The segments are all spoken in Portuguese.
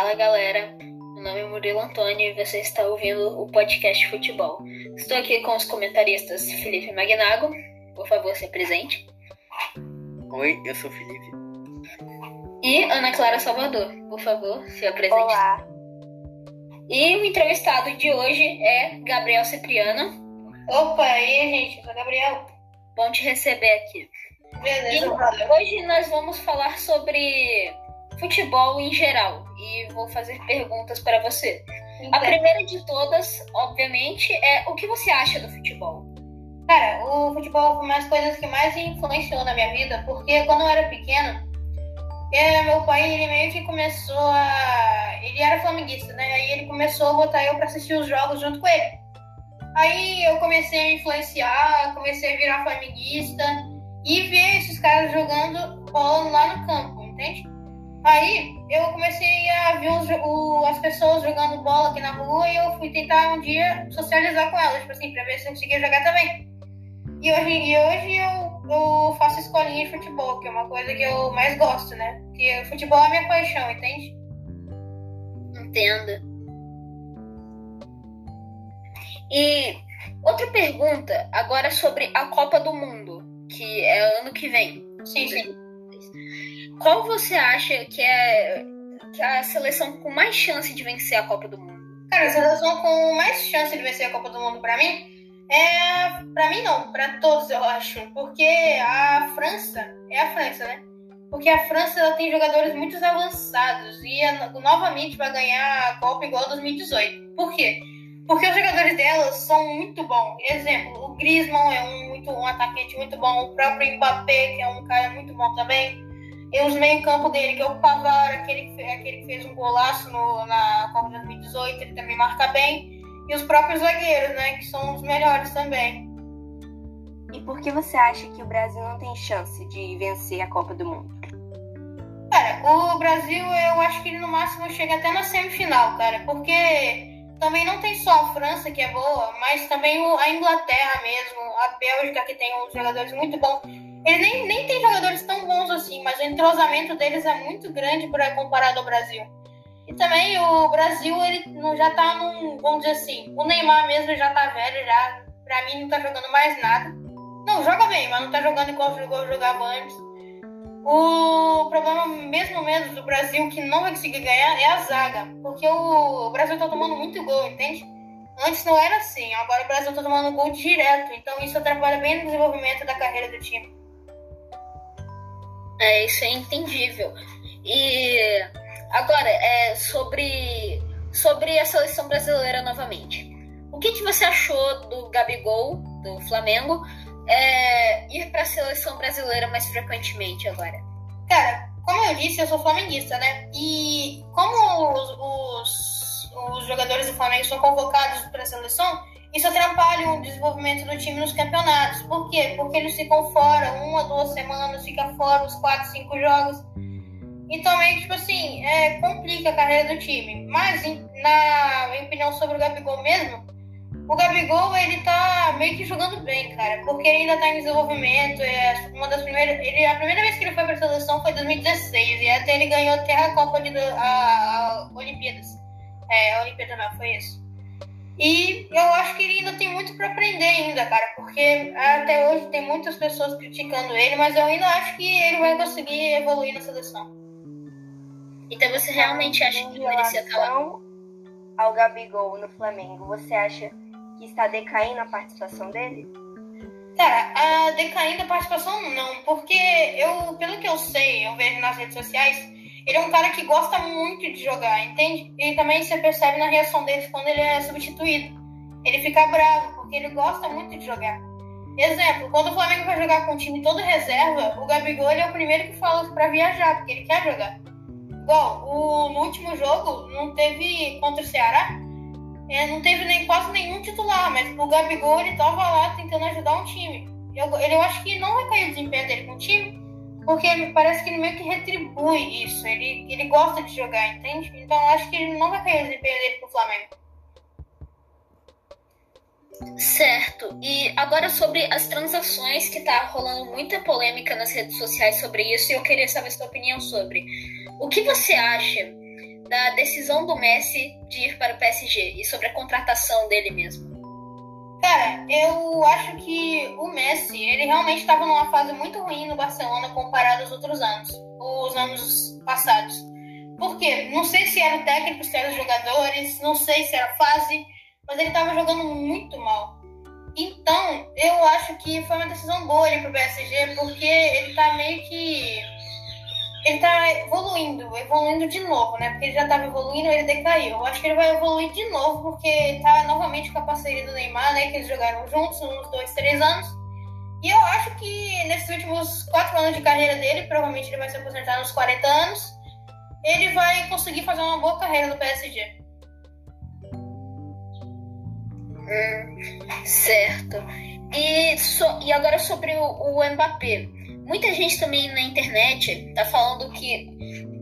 Fala galera, meu nome é Murilo Antônio e você está ouvindo o podcast Futebol. Estou aqui com os comentaristas Felipe Magnago, por favor, se presente. Oi, eu sou o Felipe. E Ana Clara Salvador, por favor, se apresente. Olá. E o entrevistado de hoje é Gabriel Cipriano. Opa, e aí, gente? Eu sou Gabriel. Bom te receber aqui. Beleza, E valeu. hoje nós vamos falar sobre futebol em geral e vou fazer perguntas para você. A primeira de todas, obviamente, é o que você acha do futebol? Cara, o futebol foi uma das coisas que mais influenciou na minha vida, porque quando eu era pequeno, é, meu pai ele meio que começou a. Ele era flamenguista, né? Aí ele começou a botar eu pra assistir os jogos junto com ele. Aí eu comecei a influenciar, comecei a virar flamenguista e ver esses caras jogando bola lá no campo, entende? Aí eu comecei a ver os, o- as pessoas jogando bola aqui na rua e eu fui tentar um dia socializar com elas, tipo assim, pra ver se eu conseguia jogar também. E hoje, e hoje eu, eu faço escolinha de futebol, que é uma coisa que eu mais gosto, né? Porque futebol é minha paixão, entende? Entenda. E outra pergunta, agora sobre a Copa do Mundo, que é ano que vem. Sim, sim. Qual você acha que é, que é a seleção com mais chance de vencer a Copa do Mundo? Cara, a seleção com mais chance de vencer a Copa do Mundo pra mim é. Pra mim não, pra todos eu acho. Porque a França é a França, né? Porque a França ela tem jogadores muito avançados e a- novamente vai ganhar a Copa igual a 2018. Por quê? Porque os jogadores dela são muito bons. Exemplo, o Griezmann é um, muito, um atacante muito bom, o próprio Mbappé, que é um cara muito bom também. E os meio-campo dele, que é o Pavar, aquele, aquele que fez um golaço no- na Copa de 2018, ele também marca bem. E os próprios zagueiros, né? Que são os melhores também. E por que você acha que o Brasil não tem chance de vencer a Copa do Mundo? Cara, o Brasil, eu acho que ele no máximo chega até na semifinal, cara. Porque também não tem só a França, que é boa, mas também a Inglaterra mesmo, a Bélgica, que tem uns jogadores muito bons. Ele nem, nem tem jogadores tão mas o entrosamento deles é muito grande pra, comparado ao Brasil. E também o Brasil, ele já tá num, vamos dizer assim, o Neymar mesmo já tá velho, já pra mim não tá jogando mais nada. Não, joga bem, mas não tá jogando igual, igual jogava antes. O problema mesmo mesmo do Brasil que não vai conseguir ganhar é a zaga. Porque o Brasil tá tomando muito gol, entende? Antes não era assim, agora o Brasil tá tomando gol direto. Então isso atrapalha bem no desenvolvimento da carreira do time. É, isso é entendível. E agora, é sobre, sobre a seleção brasileira novamente. O que, que você achou do Gabigol, do Flamengo, é, ir para a seleção brasileira mais frequentemente agora? Cara, como eu disse, eu sou flamenguista, né? E como os, os, os jogadores do Flamengo são convocados para a seleção, isso atrapalha o desenvolvimento do time nos campeonatos. Por quê? Porque eles ficam fora uma, duas semanas, fica fora os quatro, cinco jogos. E também, tipo assim, é, complica a carreira do time. Mas, em- na minha opinião sobre o Gabigol mesmo, o Gabigol, ele tá meio que jogando bem, cara, porque ele ainda tá em desenvolvimento. É uma das primeiras, ele, a primeira vez que ele foi pra seleção foi em 2016, e até ele ganhou até a Copa de a, a Olimpíadas. É, a Olimpíada não, foi isso. E eu acho que ele ainda tem muito pra aprender ainda, cara, porque até hoje tem muitas pessoas criticando ele, mas eu ainda acho que ele vai conseguir evoluir na seleção. Então você realmente acha que merecia estar lá? relação ao Gabigol no Flamengo, você acha que está decaindo a participação dele? Cara, a decaindo a participação não, porque eu, pelo que eu sei, eu vejo nas redes sociais, ele é um cara que gosta muito de jogar, entende? E também você percebe na reação dele quando ele é substituído. Ele fica bravo, porque ele gosta muito de jogar. Exemplo, quando o Flamengo vai jogar com o time todo reserva, o Gabigol é o primeiro que fala pra viajar, porque ele quer jogar. Igual, o, no último jogo, não teve contra o Ceará, é, não teve nem, quase nenhum titular, mas o Gabigol ele tava lá tentando ajudar um time. Eu, ele, eu acho que não vai cair o desempenho dele porque ele, parece que ele meio que retribui isso. Ele, ele gosta de jogar, entende? Então acho que ele não vai desempenho dele pro Flamengo. Certo. E agora sobre as transações, que tá rolando muita polêmica nas redes sociais sobre isso, e eu queria saber sua opinião sobre. O que você acha da decisão do Messi de ir para o PSG e sobre a contratação dele mesmo? Cara, eu acho que o Messi, ele realmente estava numa fase muito ruim no Barcelona comparado aos outros anos, os anos passados. Por quê? Não sei se era o técnico, se eram os jogadores, não sei se era a fase, mas ele estava jogando muito mal. Então, eu acho que foi uma decisão boa ele pro PSG, porque ele tá meio que. Ele tá evoluindo, evoluindo de novo, né? Porque ele já tava evoluindo, ele decaiu. Eu acho que ele vai evoluir de novo, porque tá novamente com a parceria do Neymar, né? Que eles jogaram juntos uns dois, três anos. E eu acho que nesses últimos quatro anos de carreira dele, provavelmente ele vai se aposentar nos 40 anos, ele vai conseguir fazer uma boa carreira no PSG. Hum, certo. E, so, e agora sobre o, o Mbappé. Muita gente também na internet tá falando que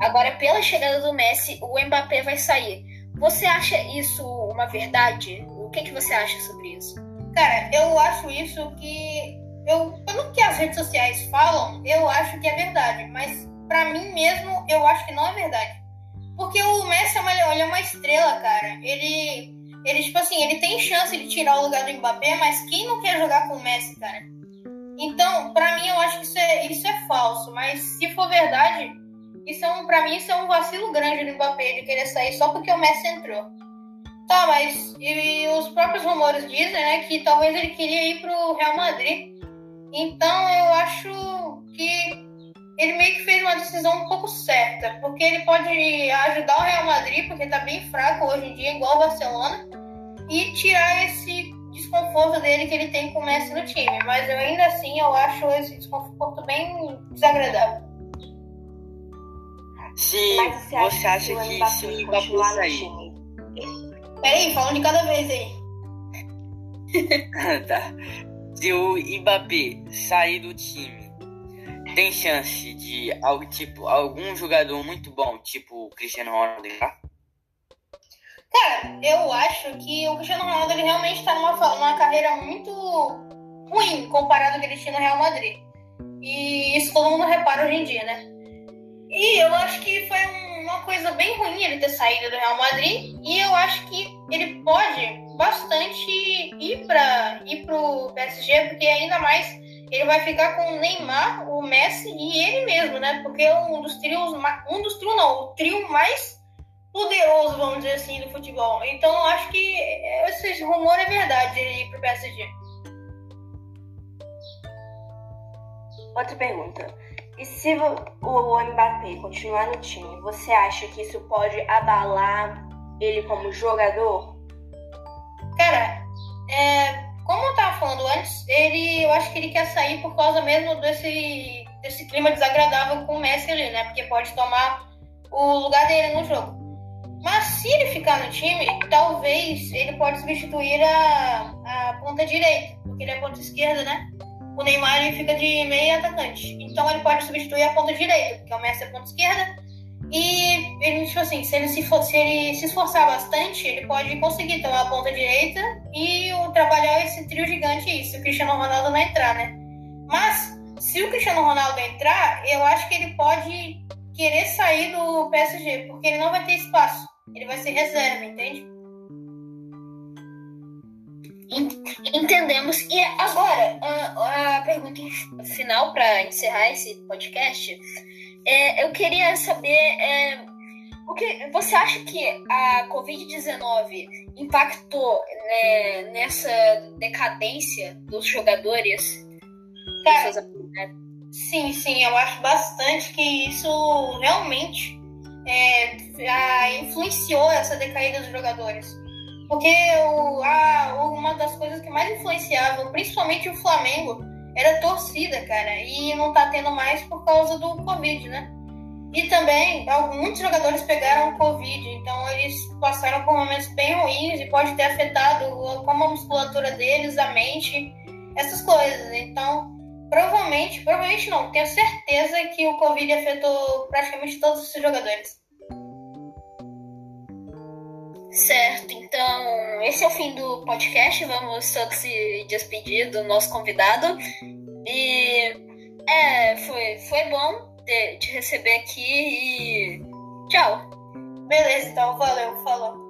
agora pela chegada do Messi o Mbappé vai sair. Você acha isso uma verdade? O que, que você acha sobre isso? Cara, eu acho isso que eu pelo que as redes sociais falam, eu acho que é verdade, mas para mim mesmo eu acho que não é verdade. Porque o Messi é uma, ele é uma estrela, cara. Ele ele, tipo assim, ele tem chance de tirar o lugar do Mbappé, mas quem não quer jogar com o Messi, cara? Então, pra mim, eu acho que isso é, isso é falso. Mas se for verdade, isso é um, pra mim, isso é um vacilo grande do Mbappé de querer sair só porque o Messi entrou. Tá, mas e os próprios rumores dizem, né, que talvez ele queria ir pro Real Madrid. Então, eu acho que ele meio que fez uma decisão um pouco certa, porque ele pode ajudar o Real Madrid, porque tá bem fraco hoje em dia, igual o Barcelona, e tirar esse desconforto dele que ele tem com o Messi no time. Mas eu ainda assim eu acho esse desconforto bem desagradável. Sim, você acha, você acha que, que se o Mbappé sair. Peraí, falando de cada vez aí. tá. Se o Mbappé sair do time, tem chance de tipo, algum jogador muito bom, tipo o Cristiano Ronaldo, entrar? Cara, eu acho que o Cristiano Ronaldo ele realmente está numa, numa carreira muito ruim comparado ao que ele tinha no Real Madrid. E isso todo mundo repara hoje em dia, né? E eu acho que foi uma coisa bem ruim ele ter saído do Real Madrid. E eu acho que ele pode bastante ir para ir pro PSG, porque ainda mais ele vai ficar com o Neymar, o Messi e ele mesmo, né? Porque é um dos trios, um dos trios não, o trio mais poderoso, vamos dizer assim, do futebol. Então eu acho que esse rumor é verdade ele ir pro PSG. Outra pergunta. E se o Mbappé continuar no time, você acha que isso pode abalar ele como jogador? Cara, é, como eu tava falando antes, ele, eu acho que ele quer sair por causa mesmo desse, desse clima desagradável com o Messi ali, né? Porque pode tomar o lugar dele no jogo. Mas se ele ficar no time, talvez ele pode substituir a, a ponta direita, porque ele é ponta esquerda, né? O Neymar ele fica de meio atacante. Então ele pode substituir a ponta direita, porque o Messi é ponta esquerda. E ele, tipo assim, se ele se, for, se ele se esforçar bastante, ele pode conseguir tomar a ponta direita e o, trabalhar esse trio gigante aí, se o Cristiano Ronaldo não entrar, né? Mas, se o Cristiano Ronaldo entrar, eu acho que ele pode querer sair do PSG, porque ele não vai ter espaço ele vai ser reserva, entende? Entendemos. E agora, a, a pergunta final para encerrar esse podcast, é, eu queria saber é, o que você acha que a Covid-19 impactou né, nessa decadência dos jogadores? Cara, sim, sim, eu acho bastante que isso realmente é, influenciou essa decaída dos jogadores. Porque o, a, uma das coisas que mais influenciavam, principalmente o Flamengo, era a torcida, cara. E não tá tendo mais por causa do Covid, né? E também, muitos jogadores pegaram Covid, então eles passaram por momentos bem ruins e pode ter afetado como a musculatura deles, a mente, essas coisas. Então, Provavelmente, provavelmente não, tenho certeza que o Covid afetou praticamente todos esses jogadores. Certo, então esse é o fim do podcast. Vamos todos se despedir do nosso convidado. E é, foi, foi bom te receber aqui e tchau. Beleza, então, valeu, falou.